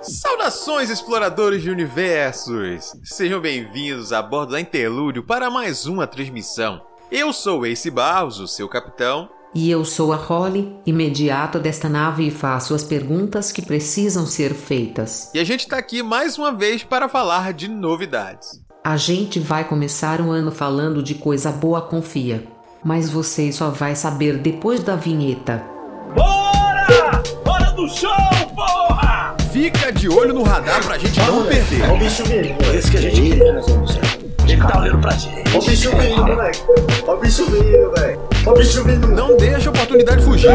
Saudações, exploradores de universos! Sejam bem-vindos a bordo da Interlúdio para mais uma transmissão. Eu sou Ace Barros, o seu capitão. E eu sou a Holly, imediato desta nave e faço as perguntas que precisam ser feitas. E a gente está aqui mais uma vez para falar de novidades. A gente vai começar o ano falando de coisa boa, confia. Mas você só vai saber depois da vinheta. Bora! Hora do show! Fica de olho no radar pra gente não perder. Olha o bicho vindo, isso que a gente queria, né? Ele tá olhando pra gente. Olha o bicho vindo, moleque. Olha o bicho vindo, velho. Olha o bicho vindo. Não deixa a oportunidade fugir.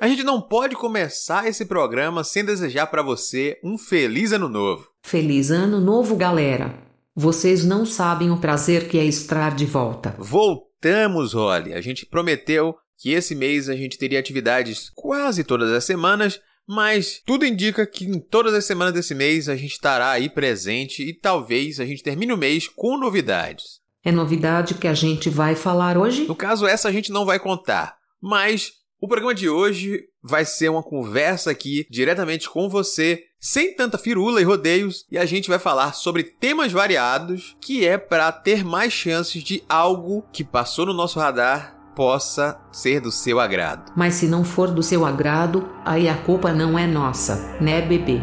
A gente não pode começar esse programa sem desejar para você um feliz ano novo. Feliz ano novo, galera! Vocês não sabem o prazer que é estar de volta. Voltamos, Holly. A gente prometeu que esse mês a gente teria atividades quase todas as semanas, mas tudo indica que em todas as semanas desse mês a gente estará aí presente e talvez a gente termine o mês com novidades. É novidade que a gente vai falar hoje? No caso, essa a gente não vai contar, mas o programa de hoje vai ser uma conversa aqui diretamente com você, sem tanta firula e rodeios, e a gente vai falar sobre temas variados, que é para ter mais chances de algo que passou no nosso radar possa ser do seu agrado. Mas se não for do seu agrado, aí a culpa não é nossa, né, bebê?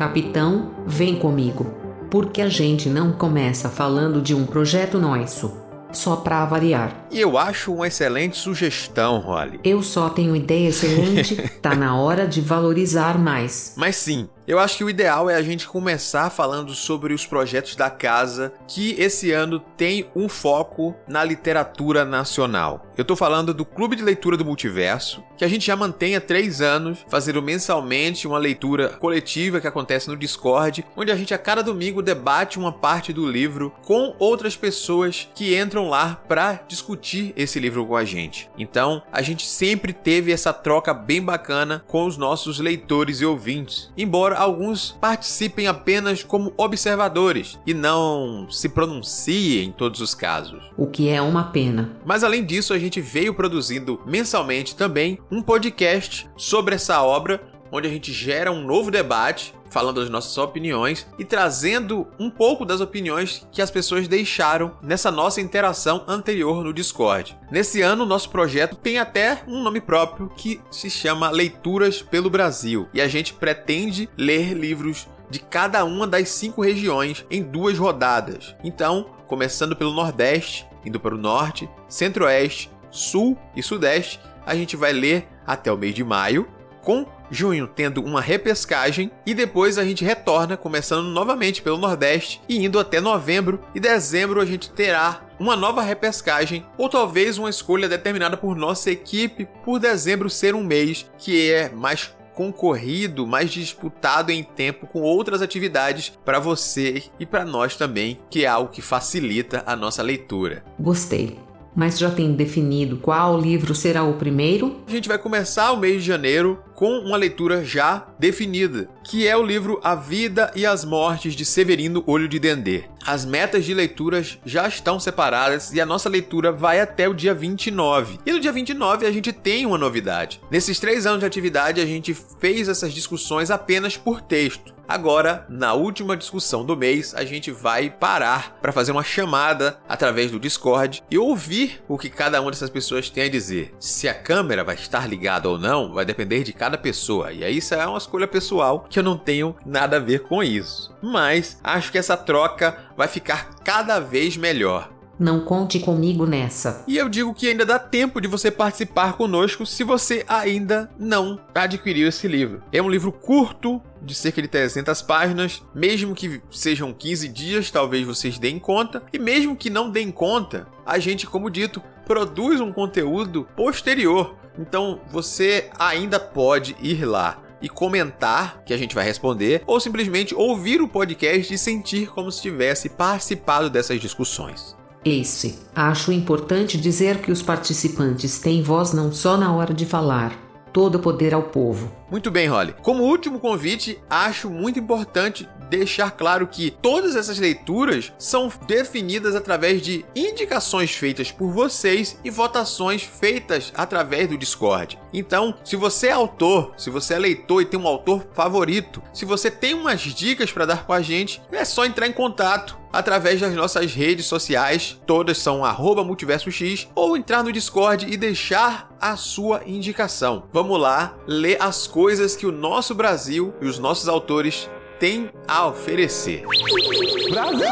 Capitão, vem comigo. Porque a gente não começa falando de um projeto nosso. Só pra variar. E eu acho uma excelente sugestão, Holly. Eu só tenho ideia excelente, tá na hora de valorizar mais. Mas sim, eu acho que o ideal é a gente começar falando sobre os projetos da casa que esse ano tem um foco na literatura nacional. Eu tô falando do Clube de Leitura do Multiverso, que a gente já mantém há três anos, fazendo mensalmente uma leitura coletiva que acontece no Discord, onde a gente a cada domingo debate uma parte do livro com outras pessoas que entram lá para discutir esse livro com a gente. Então, a gente sempre teve essa troca bem bacana com os nossos leitores e ouvintes, embora alguns participem apenas como observadores e não se pronunciem em todos os casos. O que é uma pena. Mas além disso, a gente veio produzindo mensalmente também um podcast sobre essa obra, onde a gente gera um novo debate falando das nossas opiniões e trazendo um pouco das opiniões que as pessoas deixaram nessa nossa interação anterior no Discord. Nesse ano, nosso projeto tem até um nome próprio que se chama Leituras pelo Brasil e a gente pretende ler livros de cada uma das cinco regiões em duas rodadas. Então, começando pelo Nordeste, indo para o Norte, Centro-Oeste, Sul e Sudeste, a gente vai ler até o mês de maio, com junho tendo uma repescagem e depois a gente retorna começando novamente pelo Nordeste e indo até novembro e dezembro a gente terá uma nova repescagem ou talvez uma escolha determinada por nossa equipe por dezembro ser um mês que é mais concorrido, mais disputado em tempo com outras atividades para você e para nós também, que é algo que facilita a nossa leitura. Gostei. Mas já tem definido qual livro será o primeiro? A gente vai começar o mês de janeiro com uma leitura já definida, que é o livro A Vida e as Mortes de Severino Olho de Dendê. As metas de leituras já estão separadas e a nossa leitura vai até o dia 29. E no dia 29 a gente tem uma novidade. Nesses três anos de atividade a gente fez essas discussões apenas por texto. Agora, na última discussão do mês, a gente vai parar para fazer uma chamada através do Discord e ouvir o que cada uma dessas pessoas tem a dizer. Se a câmera vai estar ligada ou não, vai depender de cada pessoa. E aí isso é uma escolha pessoal que eu não tenho nada a ver com isso. Mas acho que essa troca vai ficar cada vez melhor. Não conte comigo nessa. E eu digo que ainda dá tempo de você participar conosco se você ainda não adquiriu esse livro. É um livro curto, de cerca de 300 páginas, mesmo que sejam 15 dias, talvez vocês deem conta, e mesmo que não deem conta, a gente, como dito, produz um conteúdo posterior. Então você ainda pode ir lá e comentar, que a gente vai responder, ou simplesmente ouvir o podcast e sentir como se tivesse participado dessas discussões. Ace, acho importante dizer que os participantes têm voz não só na hora de falar. Todo poder ao povo. Muito bem, Holly. Como último convite, acho muito importante deixar claro que todas essas leituras são definidas através de indicações feitas por vocês e votações feitas através do Discord. Então, se você é autor, se você é leitor e tem um autor favorito, se você tem umas dicas para dar com a gente, é só entrar em contato através das nossas redes sociais, todas são multiversox, ou entrar no Discord e deixar a sua indicação. Vamos lá ler as coisas que o nosso Brasil e os nossos autores têm a oferecer. Brasil!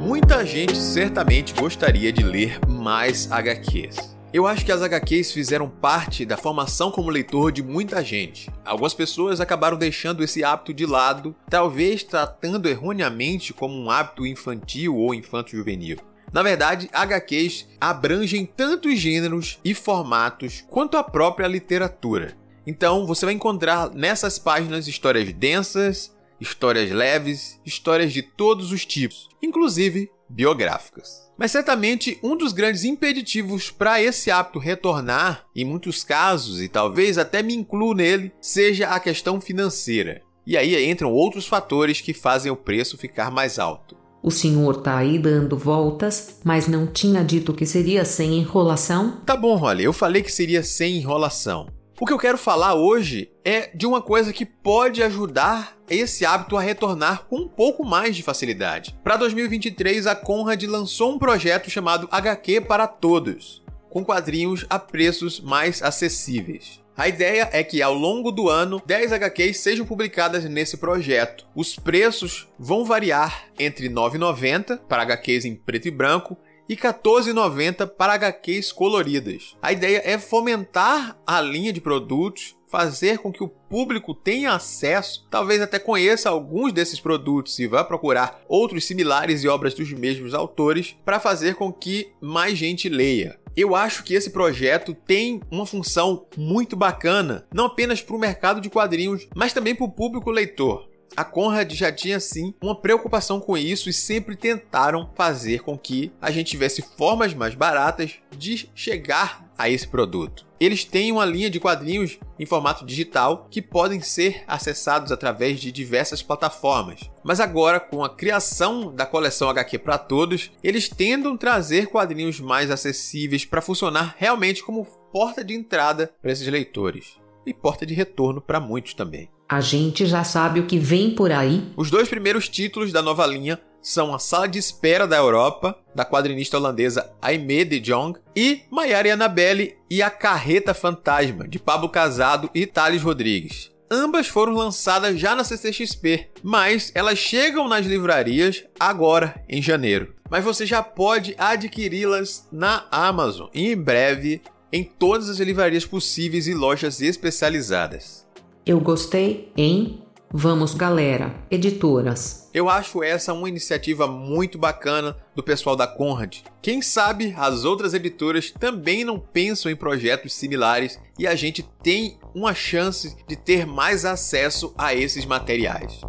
Muita gente certamente gostaria de ler mais HQs. Eu acho que as HQs fizeram parte da formação como leitor de muita gente. Algumas pessoas acabaram deixando esse hábito de lado, talvez tratando erroneamente como um hábito infantil ou infanto-juvenil. Na verdade, HQs abrangem tantos gêneros e formatos quanto a própria literatura. Então, você vai encontrar nessas páginas histórias densas, histórias leves, histórias de todos os tipos, inclusive biográficas. Mas certamente um dos grandes impeditivos para esse hábito retornar, em muitos casos, e talvez até me incluo nele, seja a questão financeira. E aí entram outros fatores que fazem o preço ficar mais alto. O senhor tá aí dando voltas, mas não tinha dito que seria sem enrolação? Tá bom, Rolly, eu falei que seria sem enrolação. O que eu quero falar hoje é de uma coisa que pode ajudar esse hábito a retornar com um pouco mais de facilidade. Para 2023, a Conrad lançou um projeto chamado HQ para Todos, com quadrinhos a preços mais acessíveis. A ideia é que ao longo do ano 10 HQs sejam publicadas nesse projeto. Os preços vão variar entre R$ 9,90 para HQs em preto e branco e R$ 14,90 para HQs coloridas. A ideia é fomentar a linha de produtos, fazer com que o público tenha acesso, talvez até conheça alguns desses produtos e vá procurar outros similares e obras dos mesmos autores para fazer com que mais gente leia. Eu acho que esse projeto tem uma função muito bacana, não apenas para o mercado de quadrinhos, mas também para o público leitor. A Conrad já tinha sim uma preocupação com isso e sempre tentaram fazer com que a gente tivesse formas mais baratas de chegar a esse produto. Eles têm uma linha de quadrinhos em formato digital que podem ser acessados através de diversas plataformas. Mas agora, com a criação da coleção HQ para todos, eles tentam trazer quadrinhos mais acessíveis para funcionar realmente como porta de entrada para esses leitores e porta de retorno para muitos também. A gente já sabe o que vem por aí. Os dois primeiros títulos da nova linha são A Sala de Espera da Europa, da quadrinista holandesa Aimee de Jong, e Maiara e Annabelle e A Carreta Fantasma, de Pablo Casado e Thales Rodrigues. Ambas foram lançadas já na CCXP, mas elas chegam nas livrarias agora, em janeiro. Mas você já pode adquiri-las na Amazon e em breve em todas as livrarias possíveis e lojas especializadas. Eu gostei, hein? Vamos, galera, editoras. Eu acho essa uma iniciativa muito bacana do pessoal da Conrad. Quem sabe as outras editoras também não pensam em projetos similares e a gente tem uma chance de ter mais acesso a esses materiais.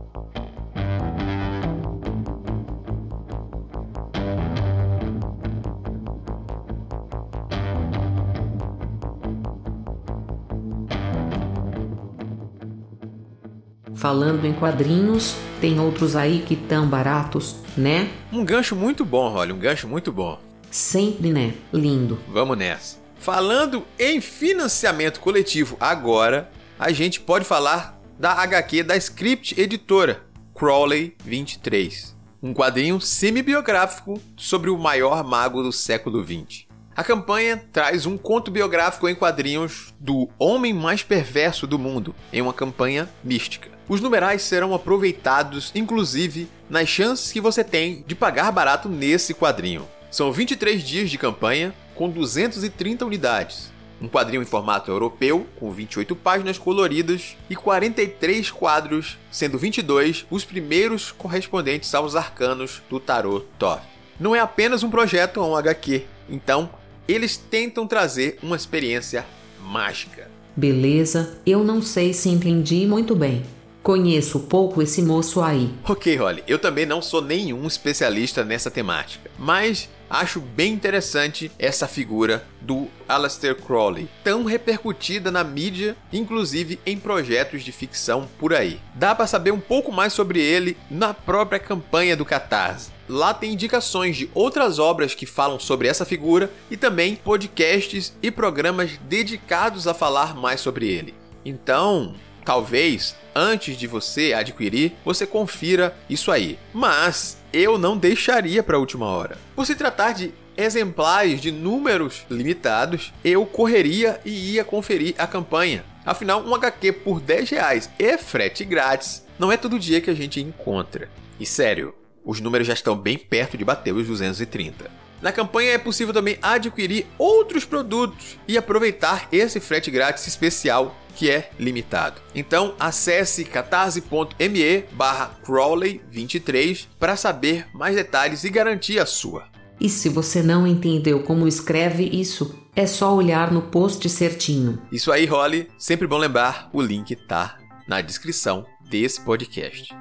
Falando em quadrinhos, tem outros aí que tão baratos, né? Um gancho muito bom, Rolly, um gancho muito bom. Sempre, né? Lindo. Vamos nessa. Falando em financiamento coletivo agora, a gente pode falar da HQ da Script Editora, Crowley 23. Um quadrinho semi-biográfico sobre o maior mago do século 20. A campanha traz um conto biográfico em quadrinhos do homem mais perverso do mundo, em uma campanha mística. Os numerais serão aproveitados, inclusive, nas chances que você tem de pagar barato nesse quadrinho. São 23 dias de campanha, com 230 unidades. Um quadrinho em formato europeu, com 28 páginas coloridas e 43 quadros, sendo 22 os primeiros correspondentes aos arcanos do tarot Thoth. Não é apenas um projeto ou um HQ, então eles tentam trazer uma experiência mágica. Beleza, eu não sei se entendi muito bem. Conheço pouco esse moço aí. Ok, Holly, eu também não sou nenhum especialista nessa temática, mas acho bem interessante essa figura do Aleister Crowley, tão repercutida na mídia, inclusive em projetos de ficção por aí. Dá para saber um pouco mais sobre ele na própria campanha do Catarse. Lá tem indicações de outras obras que falam sobre essa figura e também podcasts e programas dedicados a falar mais sobre ele. Então, talvez antes de você adquirir, você confira isso aí. Mas eu não deixaria para a última hora. Por se tratar de exemplares de números limitados, eu correria e ia conferir a campanha. Afinal, um HQ por 10 reais e frete grátis não é todo dia que a gente encontra. E sério, os números já estão bem perto de bater os 230. Na campanha é possível também adquirir outros produtos e aproveitar esse frete grátis especial que é limitado. Então acesse catarse.me barra Crowley23 para saber mais detalhes e garantir a sua. E se você não entendeu como escreve isso, é só olhar no post certinho. Isso aí, Holly. Sempre bom lembrar, o link tá na descrição desse podcast.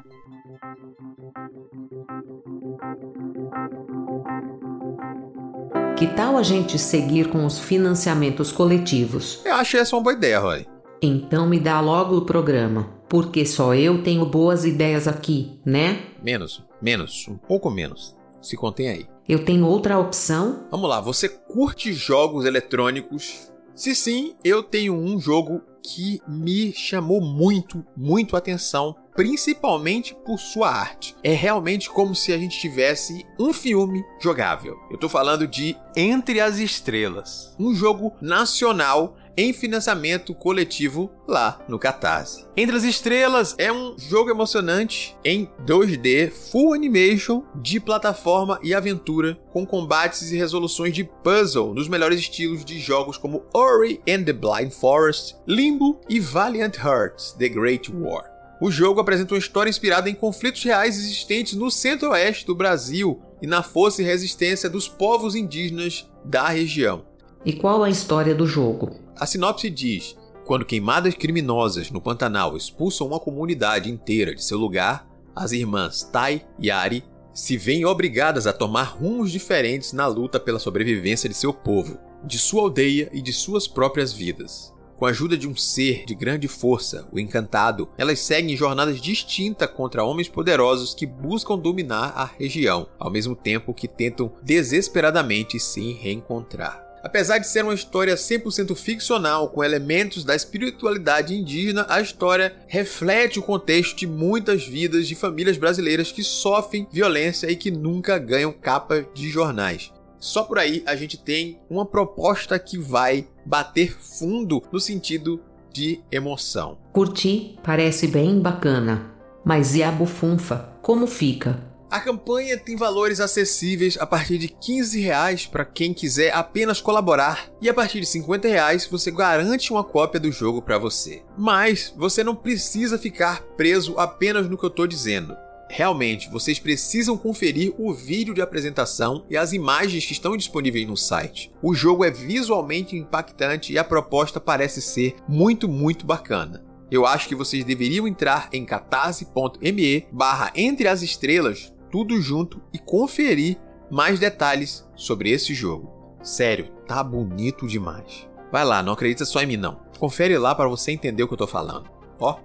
Que tal a gente seguir com os financiamentos coletivos? Eu acho essa uma boa ideia, Roy. Então me dá logo o programa, porque só eu tenho boas ideias aqui, né? Menos, menos, um pouco menos. Se contém aí. Eu tenho outra opção? Vamos lá, você curte jogos eletrônicos? Se sim, eu tenho um jogo que me chamou muito, muito atenção, principalmente por sua arte. É realmente como se a gente tivesse um filme jogável. Eu tô falando de Entre as Estrelas, um jogo nacional em financiamento coletivo lá no Catarse. Entre as Estrelas é um jogo emocionante em 2D, full animation, de plataforma e aventura, com combates e resoluções de puzzle nos melhores estilos de jogos como Ori and the Blind Forest, Limbo e Valiant Hearts: The Great War. O jogo apresenta uma história inspirada em conflitos reais existentes no centro-oeste do Brasil e na força e resistência dos povos indígenas da região. E qual a história do jogo? A sinopse diz: quando queimadas criminosas no Pantanal expulsam uma comunidade inteira de seu lugar, as irmãs Tai e Ari se veem obrigadas a tomar rumos diferentes na luta pela sobrevivência de seu povo, de sua aldeia e de suas próprias vidas. Com a ajuda de um ser de grande força, o Encantado, elas seguem jornadas distintas contra homens poderosos que buscam dominar a região, ao mesmo tempo que tentam desesperadamente se reencontrar. Apesar de ser uma história 100% ficcional com elementos da espiritualidade indígena, a história reflete o contexto de muitas vidas de famílias brasileiras que sofrem violência e que nunca ganham capa de jornais. Só por aí a gente tem uma proposta que vai bater fundo no sentido de emoção. Curti, parece bem bacana. Mas e a bufunfa? Como fica? A campanha tem valores acessíveis a partir de 15 reais para quem quiser apenas colaborar e a partir de 50 reais você garante uma cópia do jogo para você. Mas você não precisa ficar preso apenas no que eu estou dizendo. Realmente, vocês precisam conferir o vídeo de apresentação e as imagens que estão disponíveis no site. O jogo é visualmente impactante e a proposta parece ser muito, muito bacana. Eu acho que vocês deveriam entrar em catarse.me barra entre as estrelas tudo junto e conferir mais detalhes sobre esse jogo. Sério, tá bonito demais. Vai lá, não acredita só em mim não. Confere lá para você entender o que eu tô falando. Ó,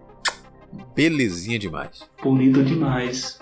belezinha demais. Bonito demais.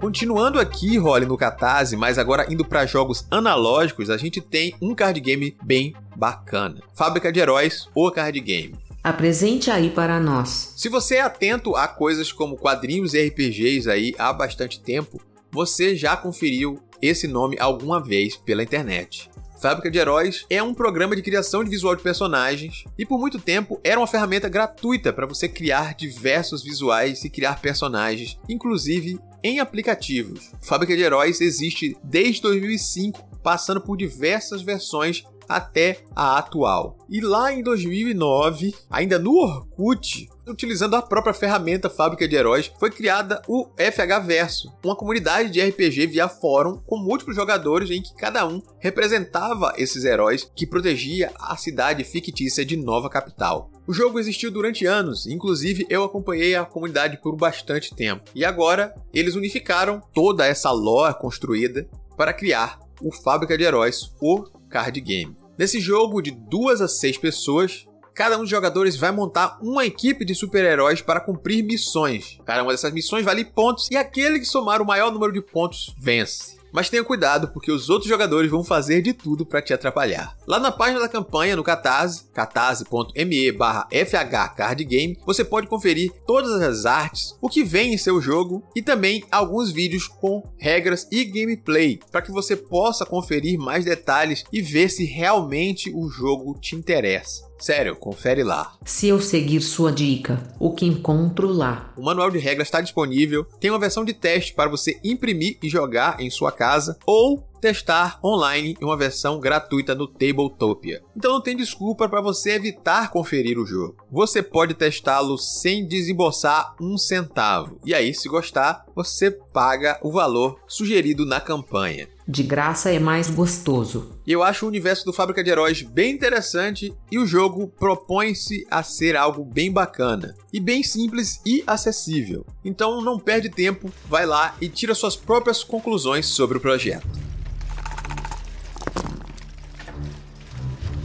Continuando aqui, Rolly, no Catarse, mas agora indo para jogos analógicos, a gente tem um card game bem bacana. Fábrica de Heróis, o card game. Apresente aí para nós. Se você é atento a coisas como quadrinhos e RPGs aí há bastante tempo, você já conferiu esse nome alguma vez pela internet. Fábrica de Heróis é um programa de criação de visual de personagens e por muito tempo era uma ferramenta gratuita para você criar diversos visuais e criar personagens, inclusive em aplicativos. Fábrica de Heróis existe desde 2005, passando por diversas versões até a atual. E lá em 2009, ainda no Orkut, utilizando a própria ferramenta Fábrica de Heróis, foi criada o FH Verso, uma comunidade de RPG via fórum com múltiplos jogadores em que cada um representava esses heróis que protegia a cidade fictícia de Nova Capital. O jogo existiu durante anos, inclusive eu acompanhei a comunidade por bastante tempo. E agora eles unificaram toda essa lore construída para criar o Fábrica de Heróis, o card game. Nesse jogo de duas a seis pessoas, cada um dos jogadores vai montar uma equipe de super-heróis para cumprir missões. Cada uma dessas missões vale pontos e aquele que somar o maior número de pontos vence. Mas tenha cuidado, porque os outros jogadores vão fazer de tudo para te atrapalhar. Lá na página da campanha, no Catarse, catarse.me barra fhcardgame, você pode conferir todas as artes, o que vem em seu jogo e também alguns vídeos com regras e gameplay, para que você possa conferir mais detalhes e ver se realmente o jogo te interessa. Sério, confere lá. Se eu seguir sua dica, o que encontro lá? O manual de regras está disponível, tem uma versão de teste para você imprimir e jogar em sua casa ou testar online em uma versão gratuita no Tabletopia. Então não tem desculpa para você evitar conferir o jogo. Você pode testá-lo sem desembolsar um centavo. E aí, se gostar, você paga o valor sugerido na campanha. De graça é mais gostoso. E eu acho o universo do Fábrica de Heróis bem interessante e o jogo propõe-se a ser algo bem bacana e bem simples e acessível. Então não perde tempo, vai lá e tira suas próprias conclusões sobre o projeto.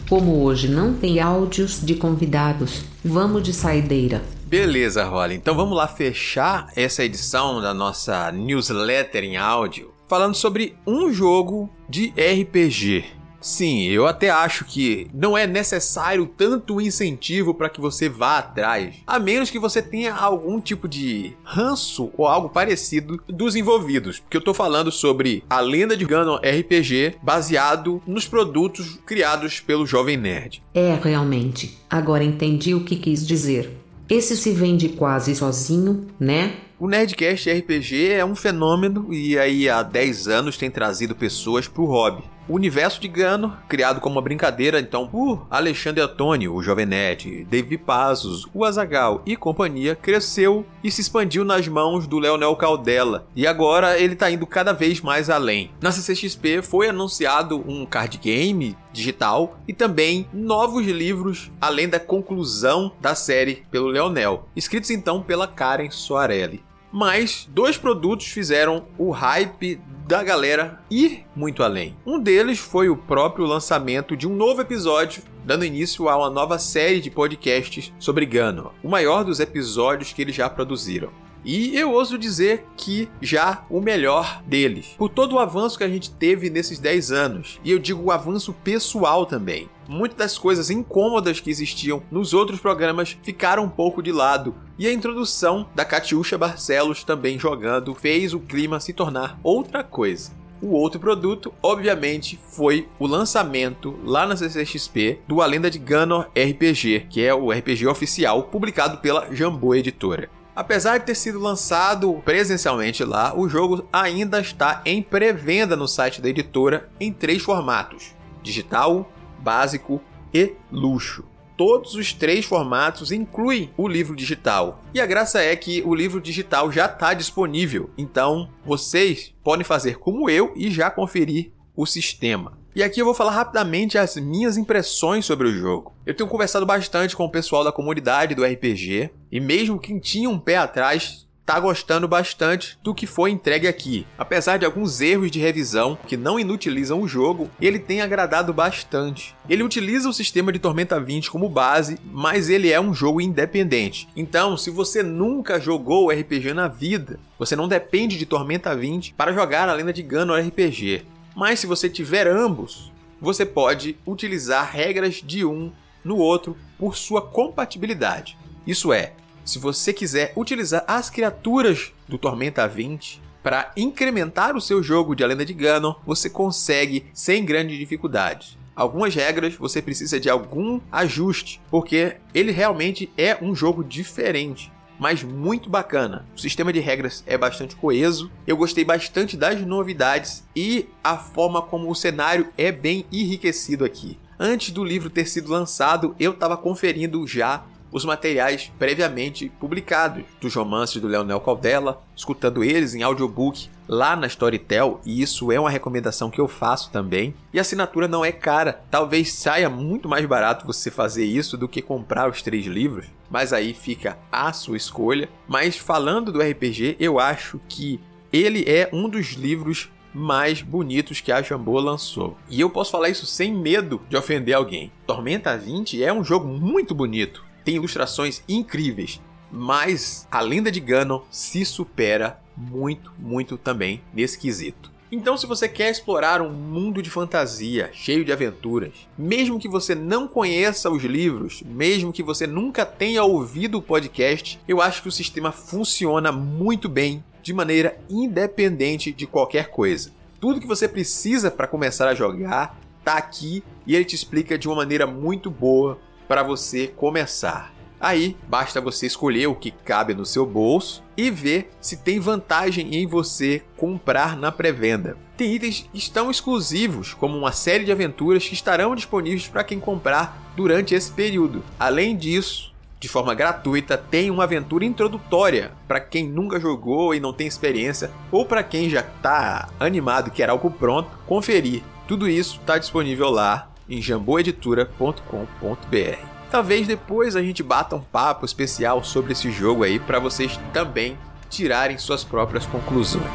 Como hoje não tem áudios de convidados, vamos de saideira. Beleza, Rolly. Então vamos lá fechar essa edição da nossa newsletter em áudio falando sobre um jogo de RPG. Sim, eu até acho que não é necessário tanto incentivo para que você vá atrás, a menos que você tenha algum tipo de ranço ou algo parecido dos envolvidos. Porque eu tô falando sobre a lenda de Ganon RPG baseado nos produtos criados pelo Jovem Nerd. É, realmente. Agora entendi o que quis dizer. Esse se vende quase sozinho, né? O Nerdcast RPG é um fenômeno e aí há 10 anos tem trazido pessoas para o hobby. O universo de Gano, criado como uma brincadeira então por Alexandre Antônio, o Jovem Nerd, David Pazos, o Azagal e companhia, cresceu e se expandiu nas mãos do Leonel Caldela. E agora ele está indo cada vez mais além. Na CCXP foi anunciado um card game digital e também novos livros, além da conclusão da série pelo Leonel, escritos então pela Karen Soarelli. Mas dois produtos fizeram o hype da galera ir muito além. Um deles foi o próprio lançamento de um novo episódio, dando início a uma nova série de podcasts sobre Gano, o maior dos episódios que eles já produziram. E eu ouso dizer que já o melhor deles. Por todo o avanço que a gente teve nesses 10 anos. E eu digo o avanço pessoal também. Muitas das coisas incômodas que existiam nos outros programas ficaram um pouco de lado. E a introdução da Catiuxa Barcelos também jogando fez o clima se tornar outra coisa. O outro produto, obviamente, foi o lançamento lá na CCXP do A Lenda de Ganor RPG, que é o RPG oficial publicado pela Jambô Editora. Apesar de ter sido lançado presencialmente lá, o jogo ainda está em pré-venda no site da editora em três formatos: digital, básico e luxo. Todos os três formatos incluem o livro digital. E a graça é que o livro digital já está disponível, então vocês podem fazer como eu e já conferir o sistema. E aqui eu vou falar rapidamente as minhas impressões sobre o jogo. Eu tenho conversado bastante com o pessoal da comunidade do RPG, e mesmo quem tinha um pé atrás tá gostando bastante do que foi entregue aqui. Apesar de alguns erros de revisão que não inutilizam o jogo, ele tem agradado bastante. Ele utiliza o sistema de Tormenta 20 como base, mas ele é um jogo independente. Então, se você nunca jogou RPG na vida, você não depende de Tormenta 20 para jogar a Lenda de Gano RPG. Mas se você tiver ambos, você pode utilizar regras de um no outro por sua compatibilidade. Isso é, se você quiser utilizar as criaturas do Tormenta 20 para incrementar o seu jogo de A Lenda de Ganon, você consegue sem grande dificuldade. Algumas regras você precisa de algum ajuste, porque ele realmente é um jogo diferente mas muito bacana. O sistema de regras é bastante coeso. Eu gostei bastante das novidades e a forma como o cenário é bem enriquecido aqui. antes do livro ter sido lançado, eu estava conferindo já os materiais previamente publicados dos romances do Leonel Caldela, escutando eles em audiobook lá na Storytel, e isso é uma recomendação que eu faço também. E a assinatura não é cara, talvez saia muito mais barato você fazer isso do que comprar os três livros, mas aí fica a sua escolha. Mas falando do RPG, eu acho que ele é um dos livros mais bonitos que a Jambô lançou. E eu posso falar isso sem medo de ofender alguém. Tormenta 20 é um jogo muito bonito, tem ilustrações incríveis, mas a lenda de Ganon se supera muito, muito também nesse quesito. Então, se você quer explorar um mundo de fantasia cheio de aventuras, mesmo que você não conheça os livros, mesmo que você nunca tenha ouvido o podcast, eu acho que o sistema funciona muito bem de maneira independente de qualquer coisa. Tudo que você precisa para começar a jogar está aqui e ele te explica de uma maneira muito boa para você começar. Aí basta você escolher o que cabe no seu bolso e ver se tem vantagem em você comprar na pré-venda. Tem itens que estão exclusivos, como uma série de aventuras que estarão disponíveis para quem comprar durante esse período. Além disso, de forma gratuita, tem uma aventura introdutória para quem nunca jogou e não tem experiência, ou para quem já está animado e quer algo pronto, conferir. Tudo isso está disponível lá em jamboeditora.com.br. Talvez depois a gente bata um papo especial sobre esse jogo aí para vocês também tirarem suas próprias conclusões.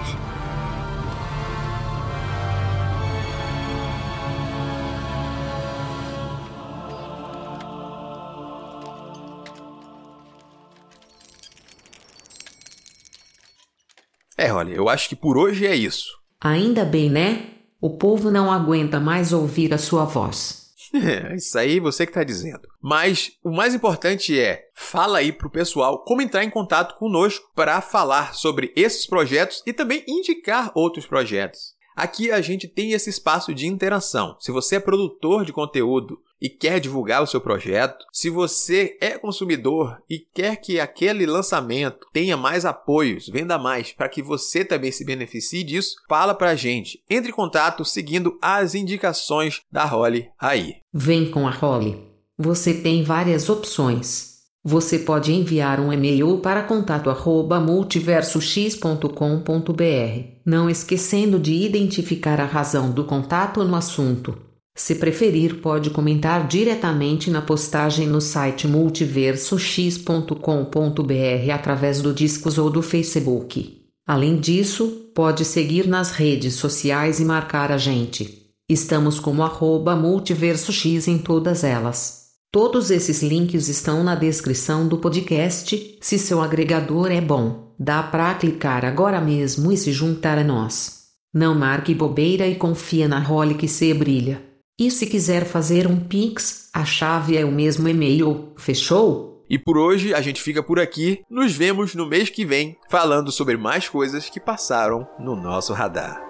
É, olha, eu acho que por hoje é isso. Ainda bem, né? O povo não aguenta mais ouvir a sua voz. É, isso aí você que está dizendo. Mas o mais importante é, fala aí pro pessoal como entrar em contato conosco para falar sobre esses projetos e também indicar outros projetos. Aqui a gente tem esse espaço de interação. Se você é produtor de conteúdo e quer divulgar o seu projeto, se você é consumidor e quer que aquele lançamento tenha mais apoios, venda mais, para que você também se beneficie disso, fala para a gente. Entre em contato seguindo as indicações da Holly aí. Vem com a Holly. Você tem várias opções. Você pode enviar um e-mail para contato@multiversox.com.br, não esquecendo de identificar a razão do contato no assunto. Se preferir, pode comentar diretamente na postagem no site multiversox.com.br através do Discos ou do Facebook. Além disso, pode seguir nas redes sociais e marcar a gente. Estamos como arroba multiversox em todas elas. Todos esses links estão na descrição do podcast. Se seu agregador é bom, dá para clicar agora mesmo e se juntar a nós. Não marque bobeira e confia na role que se brilha. E se quiser fazer um Pix, a chave é o mesmo e-mail, fechou? E por hoje a gente fica por aqui. Nos vemos no mês que vem falando sobre mais coisas que passaram no nosso radar.